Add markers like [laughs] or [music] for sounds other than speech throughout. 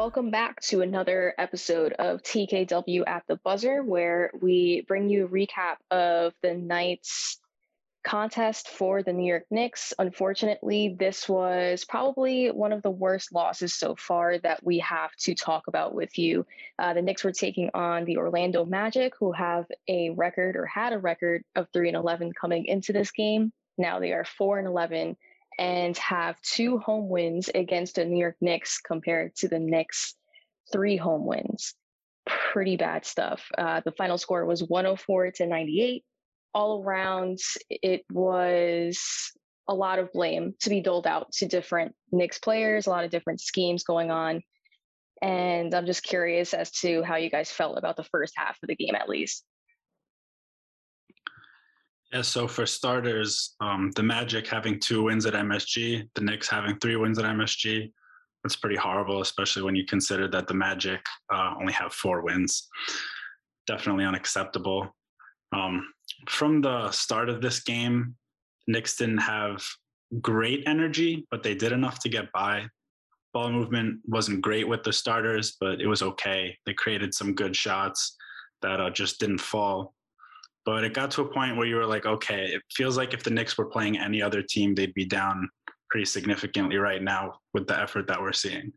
Welcome back to another episode of TKW at the Buzzer, where we bring you a recap of the night's contest for the New York Knicks. Unfortunately, this was probably one of the worst losses so far that we have to talk about with you. Uh, the Knicks were taking on the Orlando Magic, who have a record or had a record of 3 and 11 coming into this game. Now they are 4 and 11 and have two home wins against the New York Knicks compared to the Knicks' three home wins. Pretty bad stuff. Uh, the final score was 104 to 98. All around, it was a lot of blame to be doled out to different Knicks players, a lot of different schemes going on. And I'm just curious as to how you guys felt about the first half of the game, at least. Yeah, so for starters, um, the Magic having two wins at MSG, the Knicks having three wins at MSG, that's pretty horrible, especially when you consider that the Magic uh, only have four wins. Definitely unacceptable. Um, from the start of this game, Knicks didn't have great energy, but they did enough to get by. Ball movement wasn't great with the starters, but it was okay. They created some good shots that uh, just didn't fall. But it got to a point where you were like, okay, it feels like if the Knicks were playing any other team, they'd be down pretty significantly right now with the effort that we're seeing.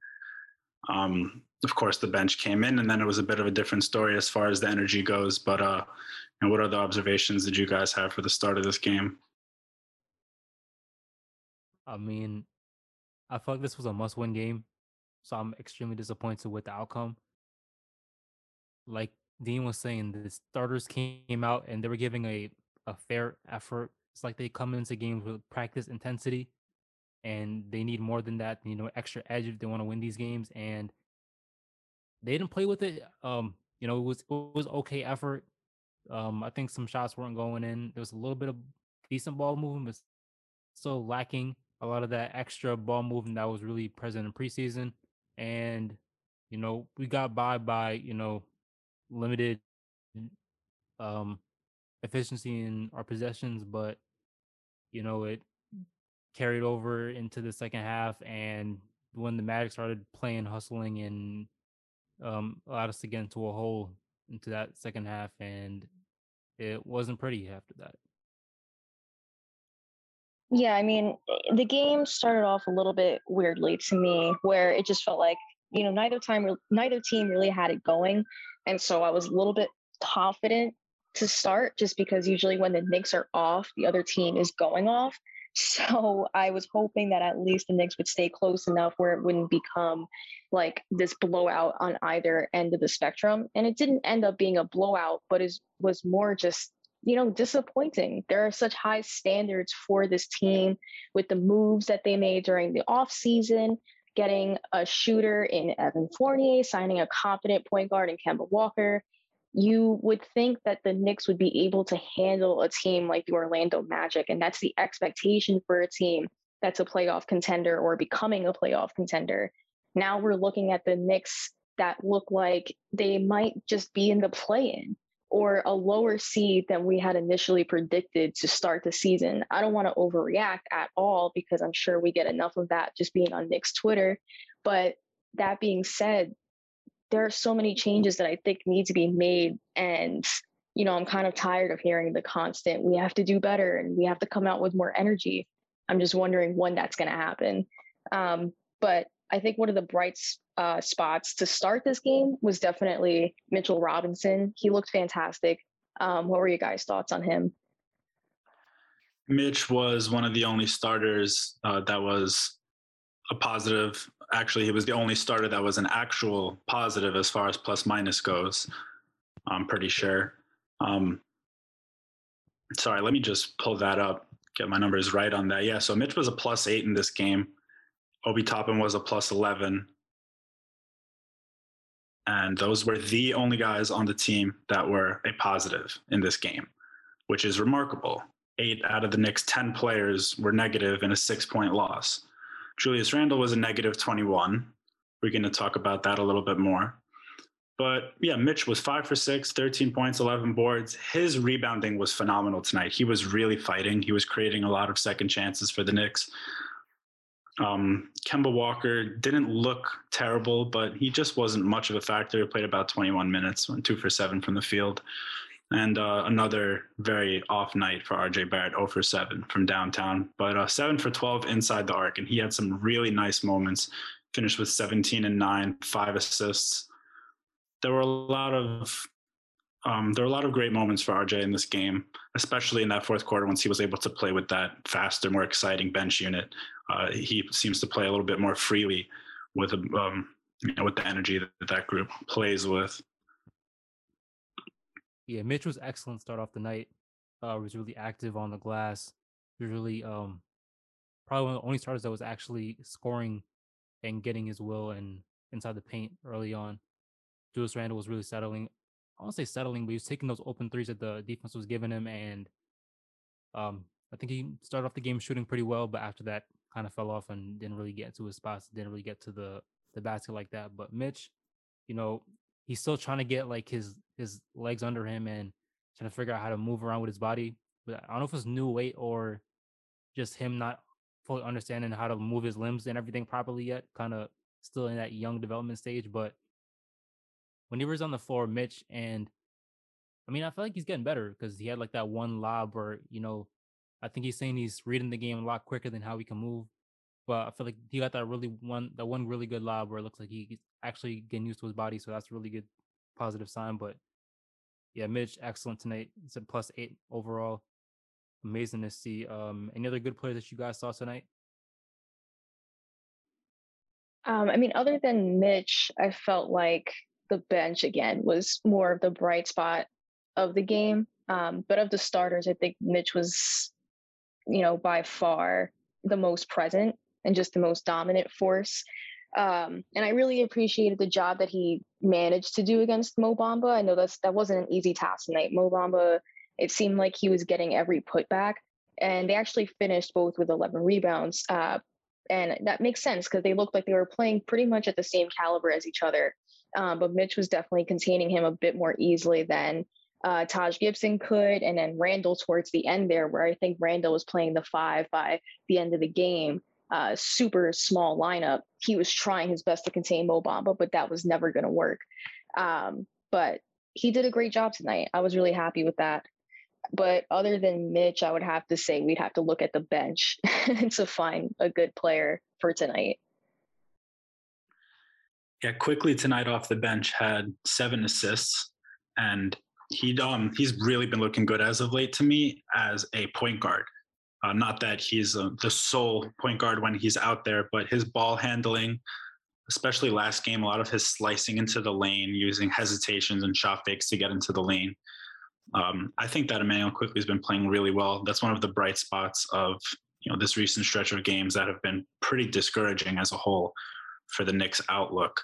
Um, of course, the bench came in, and then it was a bit of a different story as far as the energy goes. But uh, and what other observations did you guys have for the start of this game? I mean, I felt like this was a must win game. So I'm extremely disappointed with the outcome. Like Dean was saying, the starters came out and they were giving a, a fair effort. It's like they come into games with practice intensity and they need more than that, you know, extra edge if they want to win these games. And they didn't play with it. Um, you know, it was it was okay effort. Um, I think some shots weren't going in. There was a little bit of decent ball movement, but still lacking a lot of that extra ball movement that was really present in preseason. And, you know, we got by by, you know, limited um efficiency in our possessions, but you know, it carried over into the second half and when the Magic started playing hustling and um allowed us to get into a hole into that second half and it wasn't pretty after that. Yeah, I mean, eh, the game started off a little bit weirdly to me, where it just felt like you know neither time neither team really had it going, and so I was a little bit confident to start, just because usually when the Knicks are off, the other team is going off. [laughs] So I was hoping that at least the Knicks would stay close enough where it wouldn't become like this blowout on either end of the spectrum, and it didn't end up being a blowout, but it was more just you know, disappointing. There are such high standards for this team with the moves that they made during the offseason, getting a shooter in Evan Fournier, signing a competent point guard in Kemba Walker. You would think that the Knicks would be able to handle a team like the Orlando Magic, and that's the expectation for a team that's a playoff contender or becoming a playoff contender. Now we're looking at the Knicks that look like they might just be in the play in or a lower seed than we had initially predicted to start the season. I don't want to overreact at all because I'm sure we get enough of that just being on Knicks Twitter. But that being said, there are so many changes that I think need to be made. And, you know, I'm kind of tired of hearing the constant, we have to do better and we have to come out with more energy. I'm just wondering when that's going to happen. Um, but I think one of the bright uh, spots to start this game was definitely Mitchell Robinson. He looked fantastic. Um, what were you guys' thoughts on him? Mitch was one of the only starters uh, that was a positive. Actually, he was the only starter that was an actual positive as far as plus minus goes. I'm pretty sure. Um, sorry, let me just pull that up, get my numbers right on that. Yeah, so Mitch was a plus eight in this game. Obi Toppin was a plus 11. And those were the only guys on the team that were a positive in this game, which is remarkable. Eight out of the Knicks' 10 players were negative in a six point loss. Julius Randle was a negative 21. We're going to talk about that a little bit more. But yeah, Mitch was five for six, 13 points, 11 boards. His rebounding was phenomenal tonight. He was really fighting. He was creating a lot of second chances for the Knicks. Um, Kemba Walker didn't look terrible, but he just wasn't much of a factor. He played about 21 minutes, went two for seven from the field. And uh, another very off night for RJ Barrett, 0 for 7 from downtown, but uh, 7 for 12 inside the arc. And he had some really nice moments, finished with 17 and 9, five assists. There were a lot of um, there were a lot of great moments for RJ in this game, especially in that fourth quarter once he was able to play with that faster, more exciting bench unit. Uh, he seems to play a little bit more freely with um, you know, with the energy that that group plays with. Yeah, Mitch was excellent start off the night. Uh, was really active on the glass. He was really um, probably one of the only starters that was actually scoring and getting his will and inside the paint early on. Julius Randle was really settling. I won't say settling, but he was taking those open threes that the defense was giving him, and um, I think he started off the game shooting pretty well, but after that, kind of fell off and didn't really get to his spots, didn't really get to the the basket like that. But Mitch, you know, he's still trying to get like his his legs under him and trying to figure out how to move around with his body. But I don't know if it's new weight or just him not fully understanding how to move his limbs and everything properly yet. Kind of still in that young development stage, but when he was on the floor, Mitch, and I mean, I feel like he's getting better because he had like that one lob where, you know, I think he's saying he's reading the game a lot quicker than how he can move. But I feel like he got that really one, that one really good lob where it looks like he's actually getting used to his body. So that's a really good positive sign. But yeah, Mitch, excellent tonight. It's a plus eight overall. Amazing to see. Um, any other good players that you guys saw tonight? Um, I mean, other than Mitch, I felt like the bench again was more of the bright spot of the game. Um, but of the starters, I think Mitch was, you know, by far the most present and just the most dominant force. Um, and I really appreciated the job that he managed to do against Mo Bamba. I know that's that wasn't an easy task tonight. Mo Bamba, it seemed like he was getting every putback, and they actually finished both with 11 rebounds. Uh, and that makes sense because they looked like they were playing pretty much at the same caliber as each other. Um, but Mitch was definitely containing him a bit more easily than uh, Taj Gibson could. And then Randle towards the end there, where I think Randle was playing the five by the end of the game. Uh, super small lineup. He was trying his best to contain Mo Bamba, but that was never going to work. Um, but he did a great job tonight. I was really happy with that. But other than Mitch, I would have to say we'd have to look at the bench [laughs] to find a good player for tonight yeah, Quickley tonight off the bench had seven assists, and he um he's really been looking good as of late to me as a point guard. Uh, not that he's uh, the sole point guard when he's out there, but his ball handling, especially last game, a lot of his slicing into the lane, using hesitations and shot fakes to get into the lane. Um, I think that Immanuel Quickley has been playing really well. That's one of the bright spots of you know this recent stretch of games that have been pretty discouraging as a whole for the Knicks outlook.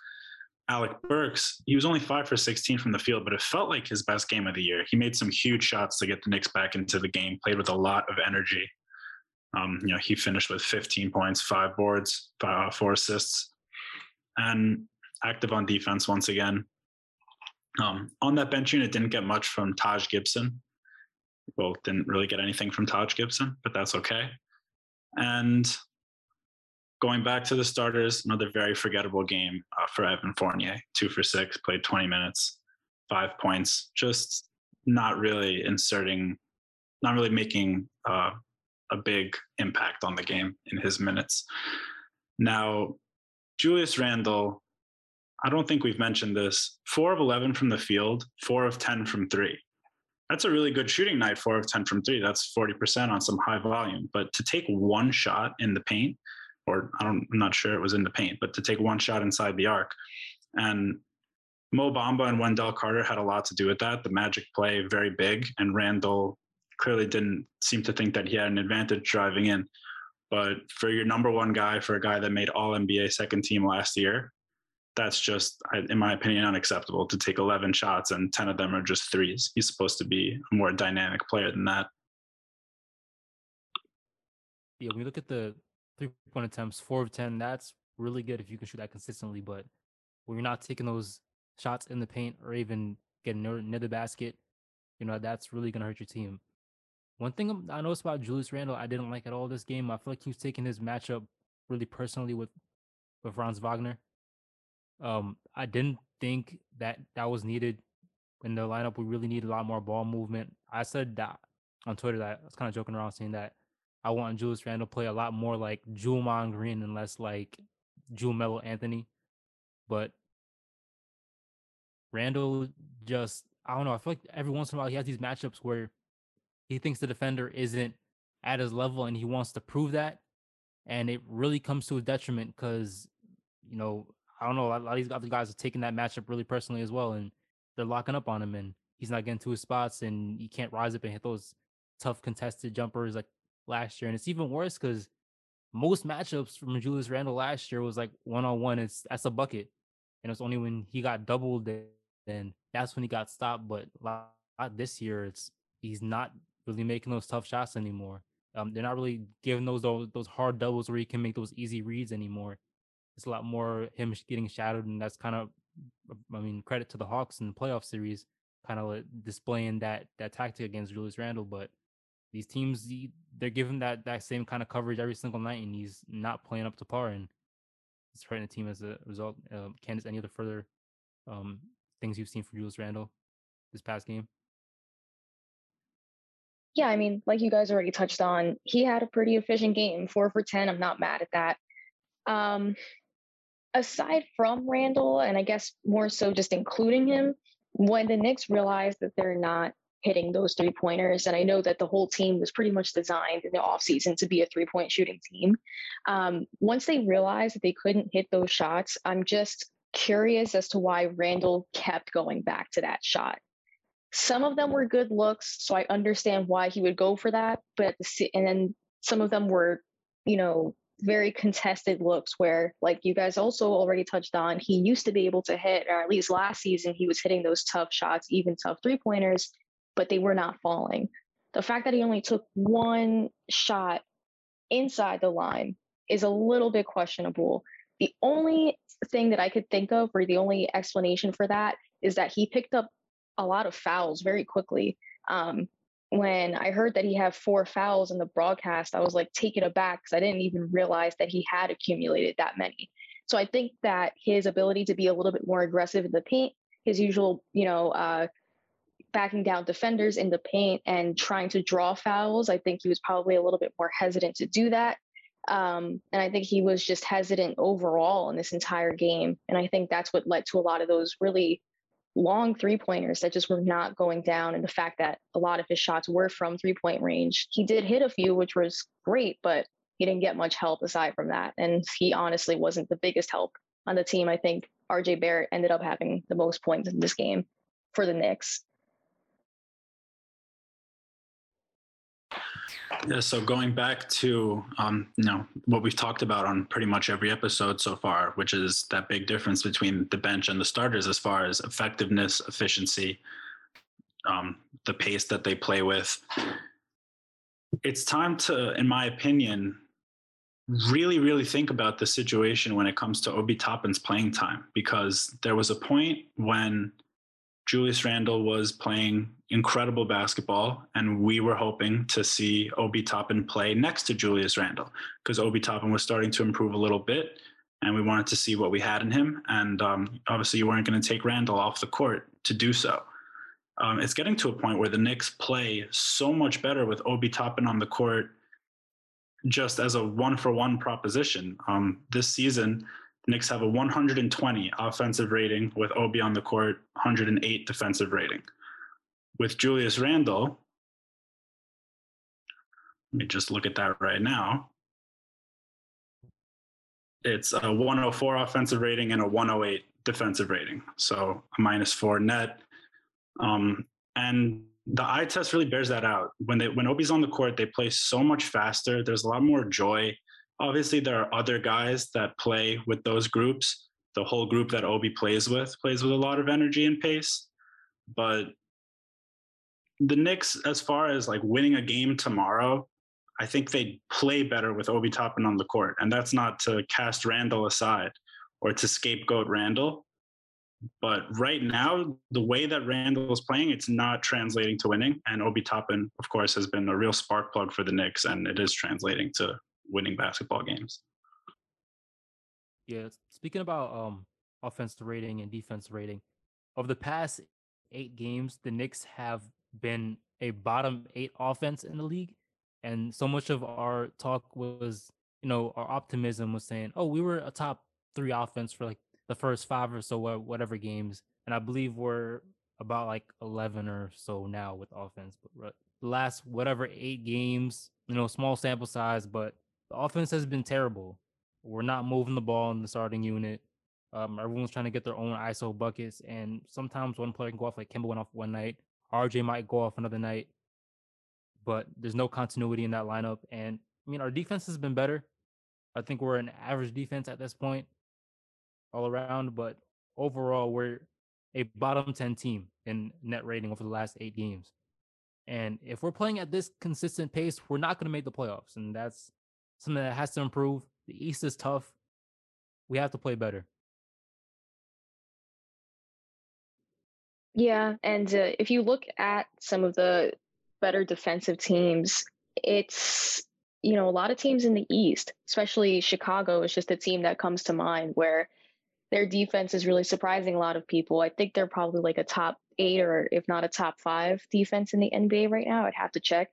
Alec Burks, he was only five for 16 from the field, but it felt like his best game of the year. He made some huge shots to get the Knicks back into the game, played with a lot of energy. Um, you know, he finished with 15 points, five boards, five, four assists, and active on defense once again. Um, on that bench unit, didn't get much from Taj Gibson. Well, didn't really get anything from Taj Gibson, but that's okay. And going back to the starters, another very forgettable game uh, for Evan Fournier. Two for six, played 20 minutes, five points. Just not really inserting, not really making uh, a big impact on the game in his minutes. Now, Julius Randle, I don't think we've mentioned this. Four of 11 from the field, four of 10 from three. That's a really good shooting night, four of 10 from three. That's 40% on some high volume. But to take one shot in the paint, or I don't, I'm not sure it was in the paint, but to take one shot inside the arc. And Mo Bamba and Wendell Carter had a lot to do with that. The Magic play very big, and Randle clearly didn't seem to think that he had an advantage driving in. But for your number one guy, for a guy that made All NBA second team last year, that's just, in my opinion, unacceptable to take 11 shots and 10 of them are just threes. He's supposed to be a more dynamic player than that. Yeah, you look at the three point attempts, four of 10, that's really good if you can shoot that consistently. But when you're not taking those shots in the paint or even getting near, near the basket, you know, that's really going to hurt your team. One thing I noticed about Julius Randle, I didn't like at all this game. I feel like he was taking his matchup really personally with with Franz Wagner. Um, I didn't think that that was needed in the lineup. We really need a lot more ball movement. I said that on Twitter that I was kind of joking around saying that I want Julius Randle to play a lot more like Draymond Green and less like Jewel Mello Anthony. But Randle just I don't know. I feel like every once in a while he has these matchups where he thinks the defender isn't at his level and he wants to prove that. And it really comes to a detriment because, you know, I don't know, a lot of these other guys are taking that matchup really personally as well. And they're locking up on him and he's not getting to his spots and he can't rise up and hit those tough contested jumpers like last year. And it's even worse because most matchups from Julius Randle last year was like one on one. It's that's a bucket. And it's only when he got doubled then that's when he got stopped. But this year, it's he's not really making those tough shots anymore. Um, they're not really giving those, those those hard doubles where he can make those easy reads anymore. It's a lot more him getting shadowed, and that's kind of, I mean, credit to the Hawks in the playoff series, kind of displaying that that tactic against Julius Randle. But these teams, they're giving that that same kind of coverage every single night, and he's not playing up to par, and it's hurting the team as a result. Uh, Candace, any other further um, things you've seen from Julius Randle this past game? Yeah, I mean, like you guys already touched on, he had a pretty efficient game, four for 10. I'm not mad at that. Um, aside from Randle, and I guess more so just including him, when the Knicks realized that they're not hitting those three pointers, and I know that the whole team was pretty much designed in the offseason to be a three point shooting team. Um, once they realized that they couldn't hit those shots, I'm just curious as to why Randle kept going back to that shot. Some of them were good looks, so I understand why he would go for that. But the, and then some of them were, you know, very contested looks where, like you guys also already touched on, he used to be able to hit, or at least last season, he was hitting those tough shots, even tough three pointers, but they were not falling. The fact that he only took one shot inside the line is a little bit questionable. The only thing that I could think of, or the only explanation for that, is that he picked up a lot of fouls very quickly. Um, when I heard that he had four fouls in the broadcast, I was like taken aback because I didn't even realize that he had accumulated that many. So I think that his ability to be a little bit more aggressive in the paint, his usual, you know, uh, backing down defenders in the paint and trying to draw fouls, I think he was probably a little bit more hesitant to do that. Um, and I think he was just hesitant overall in this entire game. And I think that's what led to a lot of those really long three pointers that just were not going down. And the fact that a lot of his shots were from three point range. He did hit a few, which was great, but he didn't get much help aside from that. And he honestly wasn't the biggest help on the team. I think RJ Barrett ended up having the most points in this game for the Knicks. Yeah, so going back to um, you know what we've talked about on pretty much every episode so far, which is that big difference between the bench and the starters as far as effectiveness, efficiency, um, the pace that they play with. It's time to, in my opinion, really, really think about the situation when it comes to Obi Toppin's playing time, because there was a point when Julius Randle was playing incredible basketball, and we were hoping to see Obi Toppin play next to Julius Randle because Obi Toppin was starting to improve a little bit, and we wanted to see what we had in him. And um, obviously, you weren't going to take Randle off the court to do so. Um, it's getting to a point where the Knicks play so much better with Obi Toppin on the court just as a one for one proposition. Um, this season, Knicks have a 120 offensive rating with Obi on the court, 108 defensive rating. With Julius Randle, let me just look at that right now. It's a 104 offensive rating and a 108 defensive rating. So a minus four net. Um, and the eye test really bears that out. When they when Obi's on the court, they play so much faster. There's a lot more joy. Obviously, there are other guys that play with those groups. the whole group that Obi plays with plays with a lot of energy and pace. But the Knicks, as far as like winning a game tomorrow, I think they play better with Obi Toppin on the court. And that's not to cast Randle aside or to scapegoat Randle. But right now, the way that Randle is playing, it's not translating to winning. And Obi Toppin, of course, has been a real spark plug for the Knicks, and it is translating to winning basketball games. Yeah, speaking about um offensive rating and defense rating, of the past eight games, the Knicks have been a bottom eight offense in the league. And so much of our talk was, you know, our optimism was saying, oh, we were a top three offense for like the first five or so, whatever games. And I believe we're about like 11 or so now with offense. But last, whatever, eight games, you know, small sample size, but the offense has been terrible. We're not moving the ball in the starting unit. Um, everyone's trying to get their own ISO buckets, and sometimes one player can go off like Kemba went off one night. RJ might go off another night, but there's no continuity in that lineup. And I mean, our defense has been better. I think we're an average defense at this point, all around. But overall, we're a bottom ten team in net rating over the last eight games. And if we're playing at this consistent pace, we're not going to make the playoffs, and that's something that has to improve. The East is tough. We have to play better. Yeah, and uh, if you look at some of the better defensive teams, it's you know a lot of teams in the East, especially Chicago, is just a team that comes to mind where their defense is really surprising a lot of people. I think they're probably like a top eight or if not a top five defense in the NBA right now. I'd have to check,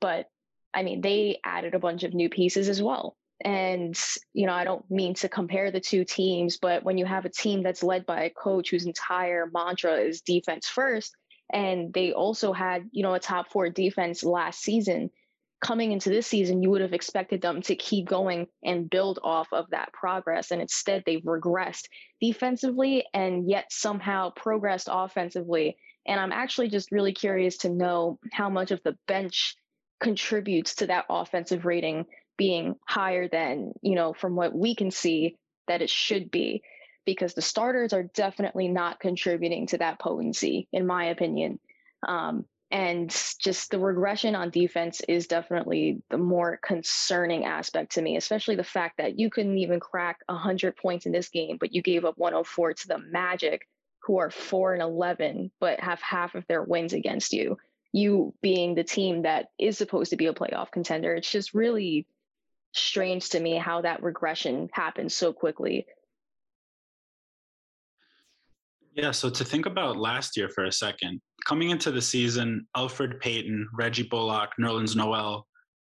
but I mean they added a bunch of new pieces as well. And, you know, I don't mean to compare the two teams, but when you have a team that's led by a coach whose entire mantra is defense first, and they also had, you know, a top four defense last season, coming into this season, you would have expected them to keep going and build off of that progress. And instead, they've regressed defensively and yet somehow progressed offensively. And I'm actually just really curious to know how much of the bench contributes to that offensive rating being higher than, you know, from what we can see that it should be, because the starters are definitely not contributing to that potency, in my opinion. Um, and just the regression on defense is definitely the more concerning aspect to me, especially the fact that you couldn't even crack 100 points in this game, but you gave up 104 to the Magic, who are 4 and 11, but have half of their wins against you. You being the team that is supposed to be a playoff contender. It's just really strange to me how that regression happened so quickly. Yeah, so to think about last year for a second, coming into the season, Elfrid Payton, Reggie Bullock, Nerlens Noel,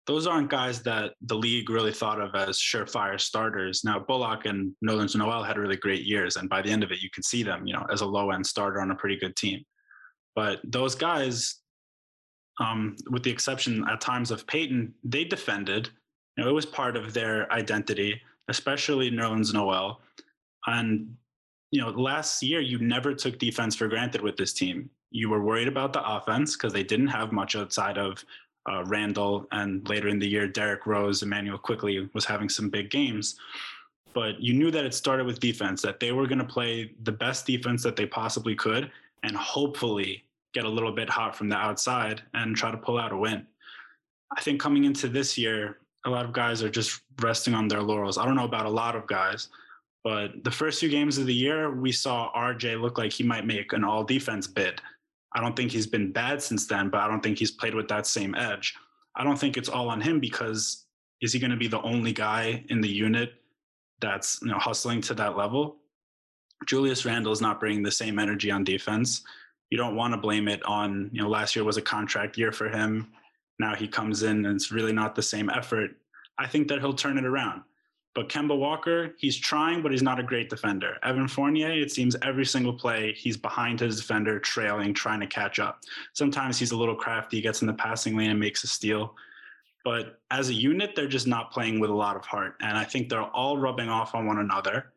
those aren't guys that the league really thought of as surefire starters. Now, Bullock and Nerlens Noel had really great years, and by the end of it, you could see them, you know, as a low end starter on a pretty good team. But those guys, um, with the exception at times of Payton, they defended, you know, it was part of their identity, especially Nerlens Noel. And you know, last year you never took defense for granted with this team. You were worried about the offense because they didn't have much outside of uh, Randle, and later in the year, Derrick Rose, Immanuel Quickley was having some big games. But you knew that it started with defense, that they were going to play the best defense that they possibly could, and hopefully get a little bit hot from the outside and try to pull out a win. I think coming into this year, a lot of guys are just resting on their laurels. I don't know about a lot of guys, but the first few games of the year, we saw RJ look like he might make an all defense bid. I don't think he's been bad since then, but I don't think he's played with that same edge. I don't think it's all on him because is he going to be the only guy in the unit that's you know hustling to that level? Julius Randle is not bringing the same energy on defense. You don't want to blame it on, you know, last year was a contract year for him now he comes in and it's really not the same effort. I think that he'll turn it around. But Kemba Walker, he's trying, but he's not a great defender. Evan Fournier, it seems every single play he's behind his defender, trailing, trying to catch up. Sometimes he's a little crafty, gets in the passing lane and makes a steal. But as a unit, they're just not playing with a lot of heart. And I think they're all rubbing off on one another.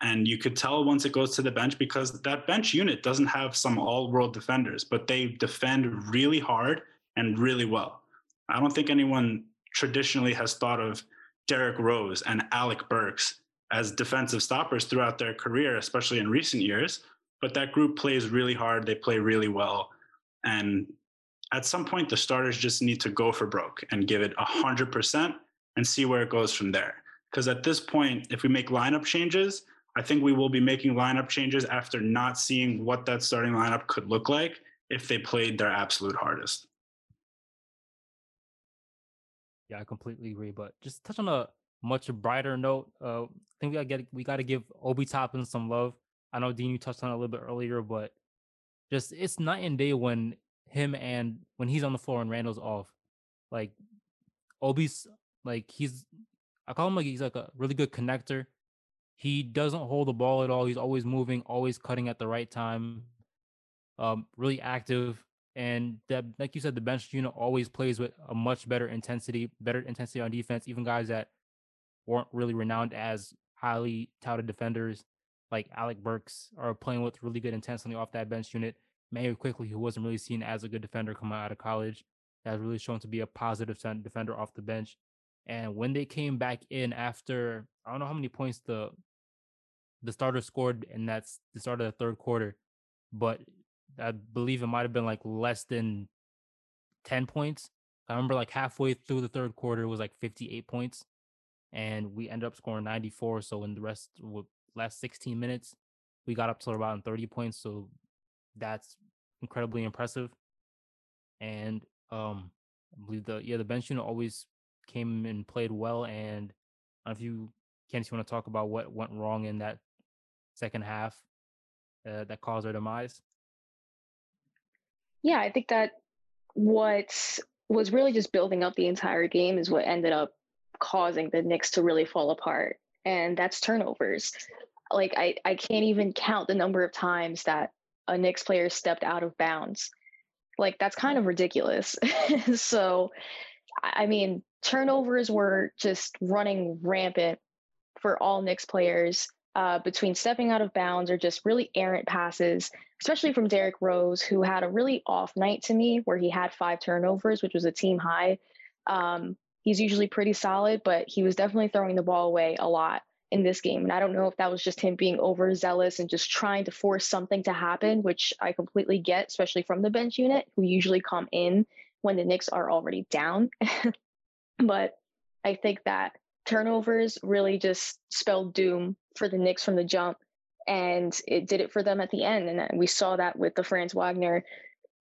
And you could tell once it goes to the bench because that bench unit doesn't have some all world defenders, but they defend really hard and really well. I don't think anyone traditionally has thought of Derrick Rose and Alec Burks as defensive stoppers throughout their career, especially in recent years. But that group plays really hard. They play really well. And at some point, the starters just need to go for broke and give it 100% and see where it goes from there. Because at this point, if we make lineup changes, I think we will be making lineup changes after not seeing what that starting lineup could look like if they played their absolute hardest. Yeah, I completely agree. But just touch on a much brighter note. Uh, I think we gotta get we gotta give Obi Toppin some love. I know Dean you touched on it a little bit earlier, but just it's night and day when him and when he's on the floor and Randle's off. Like Obi's like he's I call him like he's like a really good connector. He doesn't hold the ball at all. He's always moving, always cutting at the right time. Um, really active. And that, like you said, the bench unit always plays with a much better intensity, better intensity on defense. Even guys that weren't really renowned as highly touted defenders, like Alec Burks, are playing with really good intensity off that bench unit. Mayor Quickley, who wasn't really seen as a good defender coming out of college, has really shown to be a positive defender off the bench. And when they came back in after, I don't know how many points the the starter scored, and that's the start of the third quarter, but I believe it might have been like less than 10 points. I remember like halfway through the third quarter, it was like 58 points, and we ended up scoring 94. So in the rest, last 16 minutes, we got up to about 30 points. So that's incredibly impressive. And um, I believe the yeah the bench unit always came and played well. And I don't know if you Candace, you want to talk about what went wrong in that second half uh, that caused our demise? Yeah, I think that what was really just building up the entire game is what ended up causing the Knicks to really fall apart. And that's turnovers. Like I, I can't even count the number of times that a Knicks player stepped out of bounds. Like that's kind of ridiculous. [laughs] so I mean, turnovers were just running rampant for all Knicks players uh, between stepping out of bounds or just really errant passes, especially from Derrick Rose, who had a really off night to me where he had five turnovers, which was a team high. Um, he's usually pretty solid, but he was definitely throwing the ball away a lot in this game. And I don't know if that was just him being overzealous and just trying to force something to happen, which I completely get, especially from the bench unit, who usually come in when the Knicks are already down. [laughs] but I think that turnovers really just spelled doom for the Knicks from the jump. And it did it for them at the end. And we saw that with the Franz Wagner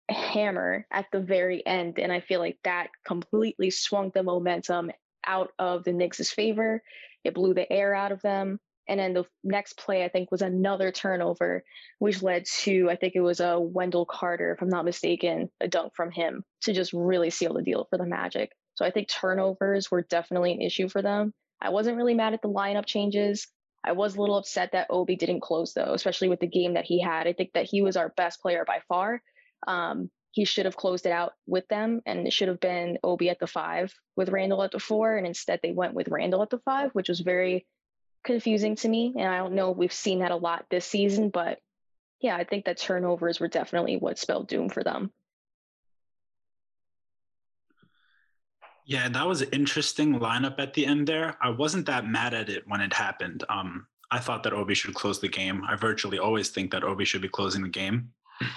hammer at the very end. And I feel like that completely swung the momentum out of the Knicks' favor. It blew the air out of them. And then the next play, I think, was another turnover, which led to, I think it was a Wendell Carter, if I'm not mistaken, a dunk from him to just really seal the deal for the Magic. I think turnovers were definitely an issue for them. I wasn't really mad at the lineup changes. I was a little upset that Obi didn't close though, especially with the game that he had. I think that he was our best player by far. Um, he should have closed it out with them, and it should have been Obi at the five with Randle at the four, and instead they went with Randle at the five, which was very confusing to me. And I don't know if we've seen that a lot this season, but yeah, I think that turnovers were definitely what spelled doom for them. Yeah, that was an interesting lineup at the end there. I wasn't that mad at it when it happened. Um, I thought that Obi should close the game. I virtually always think that Obi should be closing the game. [laughs]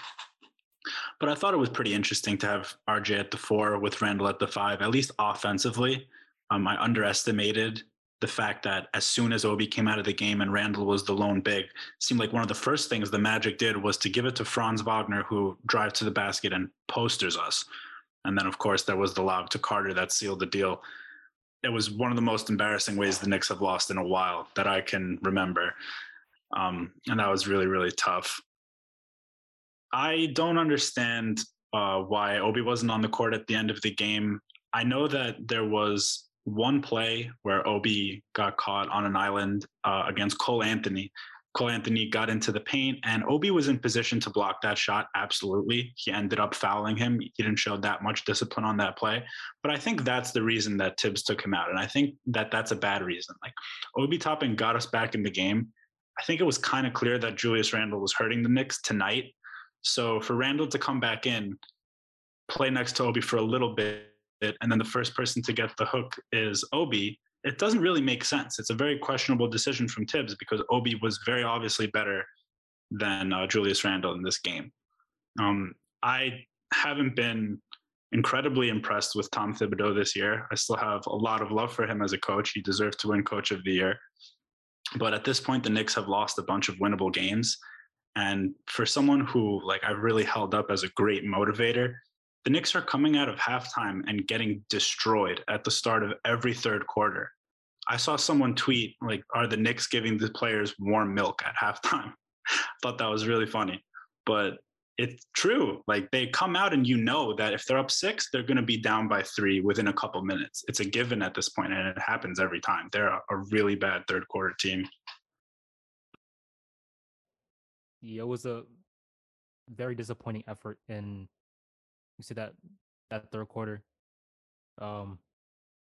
But I thought it was pretty interesting to have RJ at the four with Randle at the five, at least offensively. Um, I underestimated the fact that as soon as Obi came out of the game and Randle was the lone big, seemed like one of the first things the Magic did was to give it to Franz Wagner, who drives to the basket and posters us. And then, of course, there was the lob to Carter that sealed the deal. It was one of the most embarrassing ways the Knicks have lost in a while that I can remember. Um, and that was really, really tough. I don't understand uh, why Obi wasn't on the court at the end of the game. I know that there was one play where Obi got caught on an island uh, against Cole Anthony, Cole Anthony got into the paint, and Obi was in position to block that shot. Absolutely. He ended up fouling him. He didn't show that much discipline on that play. But I think that's the reason that Thibs took him out. And I think that that's a bad reason. Like Obi Toppin got us back in the game. I think it was kind of clear that Julius Randle was hurting the Knicks tonight. So for Randle to come back in, play next to Obi for a little bit, and then the first person to get the hook is Obi, it doesn't really make sense. It's a very questionable decision from Thibs because Obi was very obviously better than uh, Julius Randle in this game. Um, I haven't been incredibly impressed with Tom Thibodeau this year. I still have a lot of love for him as a coach. He deserves to win Coach of the Year. But at this point, the Knicks have lost a bunch of winnable games. And for someone who like I've really held up as a great motivator, the Knicks are coming out of halftime and getting destroyed at the start of every third quarter. I saw someone tweet like, "Are the Knicks giving the players warm milk at halftime?" [laughs] Thought that was really funny, but it's true. Like they come out and you know that if they're up six, they're going to be down by three within a couple minutes. It's a given at this point, and it happens every time. They're a, a really bad third quarter team. Yeah, it was a very disappointing effort in you see that that third quarter. Um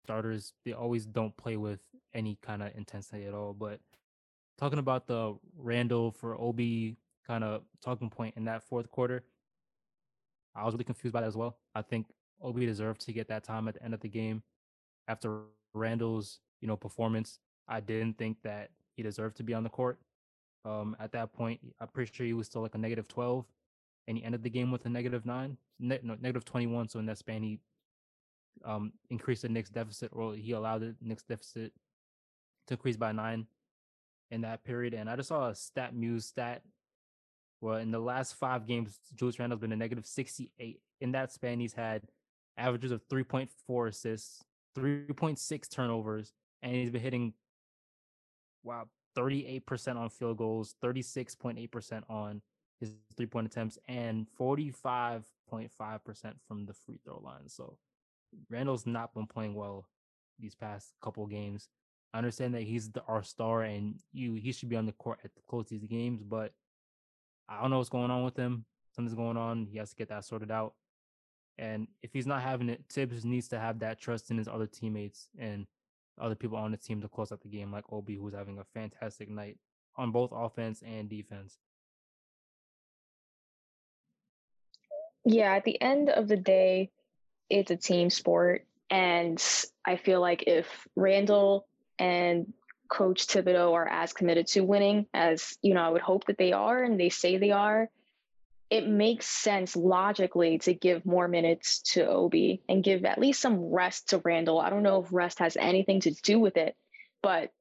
starters they always don't play with any kind of intensity at all. But talking about the Randle for Obi kind of talking point in that fourth quarter, I was really confused by that as well. I think Obi deserved to get that time at the end of the game after Randle's you know, performance. I didn't think that he deserved to be on the court. Um, at that point, I'm pretty sure he was still like a negative 12, and he ended the game with a negative nine, ne- no, negative 21. So in that span, he um, increased the Knicks deficit, or he allowed the Knicks deficit to increase by nine in that period. And I just saw a StatMuse stat where in the last five games, Julius Randle's been a negative 68. In that span, he's had averages of 3.4 assists, 3.6 turnovers, and he's been hitting wow 38% on field goals, 36.8% on his three point attempts, and 45.5% from the free throw line. So Randle's not been playing well these past couple games. I understand that he's the, our star and you he should be on the court at the close of these games, but I don't know what's going on with him. Something's going on. He has to get that sorted out. And if he's not having it, Thibs needs to have that trust in his other teammates and other people on the team to close out the game, like Obi, who's having a fantastic night on both offense and defense. Yeah, at the end of the day, it's a team sport. And I feel like if Randle and Coach Thibodeau are as committed to winning as, you know, I would hope that they are and they say they are, it makes sense logically to give more minutes to Obi and give at least some rest to Randle. I don't know if rest has anything to do with it, but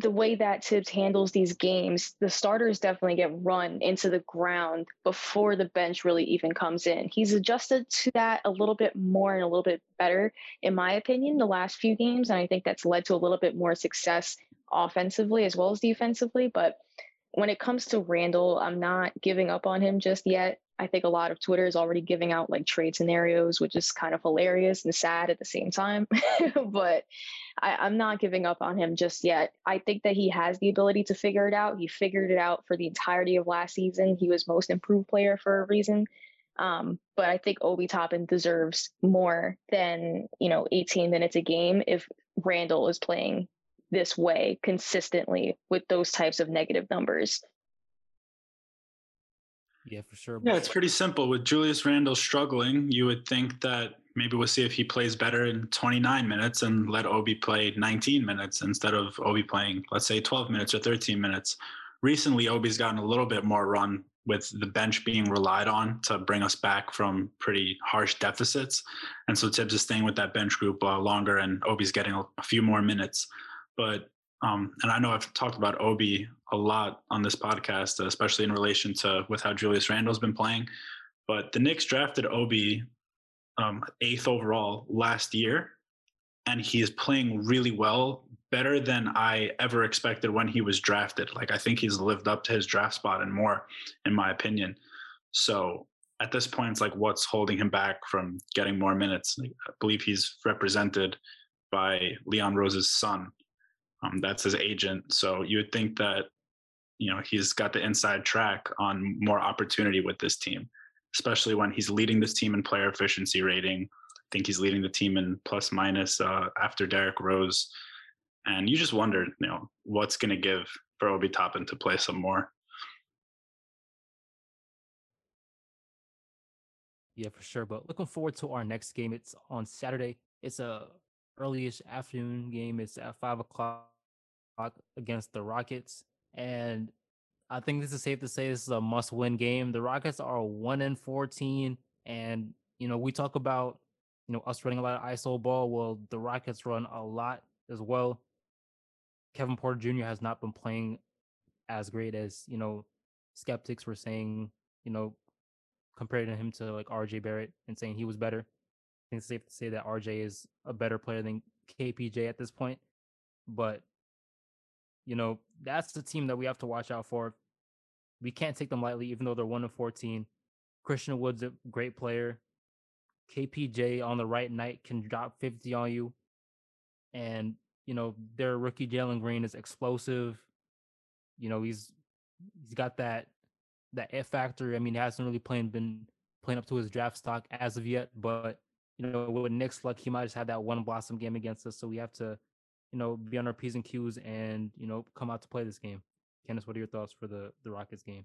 the way that Thibs handles these games, the starters definitely get run into the ground before the bench really even comes in. He's adjusted to that a little bit more and a little bit better, in my opinion, the last few games. And I think that's led to a little bit more success offensively as well as defensively. But when it comes to Randle, I'm not giving up on him just yet. I think a lot of Twitter is already giving out like trade scenarios, which is kind of hilarious and sad at the same time. [laughs] but I, am not giving up on him just yet. I think that he has the ability to figure it out. He figured it out for the entirety of last season. He was most improved player for a reason. Um, but I think Obi Toppin deserves more than, you know, 18 minutes a game if Randle is playing this way consistently with those types of negative numbers. Yeah, for sure. Yeah, it's pretty simple. With Julius Randle struggling, you would think that maybe we'll see if he plays better in 29 minutes and let Obi play 19 minutes instead of Obi playing, let's say, 12 minutes or 13 minutes. Recently, Obi's gotten a little bit more run with the bench being relied on to bring us back from pretty harsh deficits. And so Thibs is staying with that bench group uh, longer and Obi's getting a, a few more minutes. But um, and I know I've talked about Obi a lot on this podcast, especially in relation to with how Julius Randle's been playing. But the Knicks drafted Obi um, eighth overall last year, and he is playing really well, better than I ever expected when he was drafted. Like I think he's lived up to his draft spot and more, in my opinion. So at this point, it's like what's holding him back from getting more minutes? I believe he's represented by Leon Rose's son um, that's his agent. So you would think that, you know, he's got the inside track on more opportunity with this team, especially when he's leading this team in player efficiency rating. I think he's leading the team in plus minus uh, after Derrick Rose. And you just wonder, you know, what's going to give for Obi Toppin to play some more. Yeah, for sure. But looking forward to our next game. It's on Saturday. It's a earlyish afternoon game. It's at five o'clock against the Rockets, and I think this is safe to say this is a must-win game. The Rockets are one in fourteen, and you know we talk about you know us running a lot of ISO ball. Well, the Rockets run a lot as well. Kevin Porter Jr. has not been playing as great as you know skeptics were saying. You know, comparing him to like RJ Barrett and saying he was better. I think it's safe to say that RJ is a better player than KPJ at this point. But you know, that's the team that we have to watch out for. We can't take them lightly, even though they're one of 14. Christian Wood's a great player. KPJ on the right night can drop 50 on you. And, you know, their rookie Jalen Green is explosive. You know, he's he's got that that F factor. I mean, he hasn't really playing been playing up to his draft stock as of yet, but you know, with Knicks' luck, he might just have that one blossom game against us. So we have to you know, be on our P's and Q's and, you know, come out to play this game. Candace, what are your thoughts for the, the Rockets game?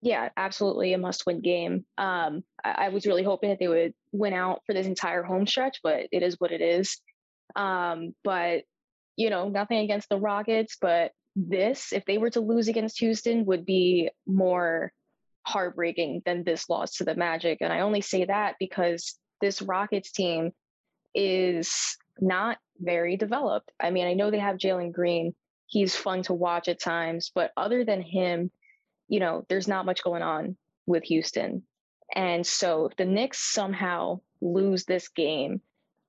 Yeah, absolutely a must win game. Um, I, I, was really hoping that they would win out for this entire home stretch, but it is what it is. Um, but, you know, nothing against the Rockets, but this, if they were to lose against Houston, would be more heartbreaking than this loss to the Magic. And I only say that because this Rockets team is not very developed. I mean, I know they have Jalen Green. He's fun to watch at times, but other than him, you know, there's not much going on with Houston. And so if the Knicks somehow lose this game,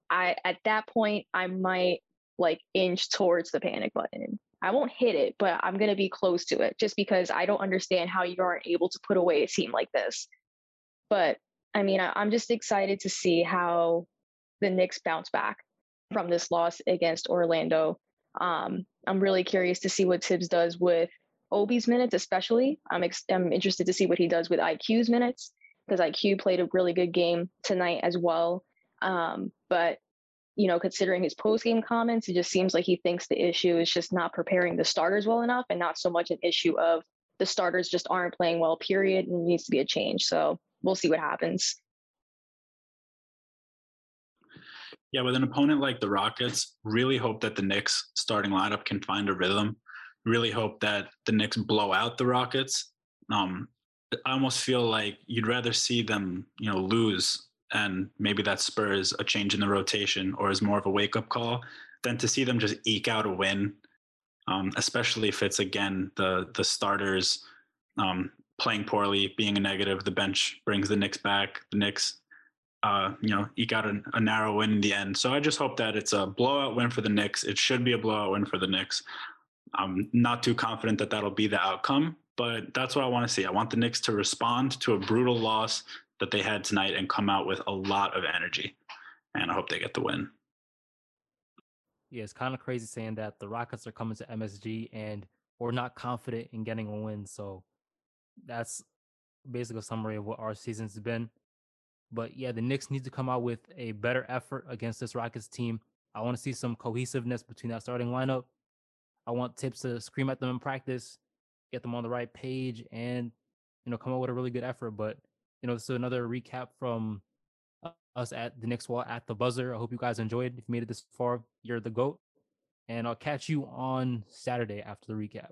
I at that point I might like inch towards the panic button. I won't hit it, but I'm going to be close to it just because I don't understand how you aren't able to put away a team like this. But I mean, I, I'm just excited to see how the Knicks bounce back from this loss against Orlando. Um, I'm really curious to see what Thibs does with Obi's minutes, especially. I'm ex- I'm interested to see what he does with IQ's minutes because IQ played a really good game tonight as well. Um, but you know, considering his post game comments, it just seems like he thinks the issue is just not preparing the starters well enough, and not so much an issue of the starters just aren't playing well. Period, and needs to be a change. So we'll see what happens. Yeah, with an opponent like the Rockets, really hope that the Knicks starting lineup can find a rhythm. Really hope that the Knicks blow out the Rockets. Um, I almost feel like you'd rather see them, you know, lose and maybe that spurs a change in the rotation or is more of a wake up call than to see them just eke out a win. Um, especially if it's again the the starters um, playing poorly, being a negative. The bench brings the Knicks back. The Knicks uh, you know, eke out a, a, narrow win in the end. So I just hope that it's a blowout win for the Knicks. It should be a blowout win for the Knicks. I'm not too confident that that'll be the outcome, but that's what I want to see. I want the Knicks to respond to a brutal loss that they had tonight and come out with a lot of energy. And I hope they get the win. Yeah, it's kind of crazy saying that the Rockets are coming to MSG and we're not confident in getting a win. So that's basically a summary of what our season's been. But yeah, the Knicks need to come out with a better effort against this Rockets team. I want to see some cohesiveness between that starting lineup. I want Thibs to scream at them in practice, get them on the right page, and you know come up with a really good effort. But you know, is another recap from uh, us at the Knicks Wall at the buzzer. I hope you guys enjoyed. If you made it this far, you're the goat. And I'll catch you on Saturday after the recap.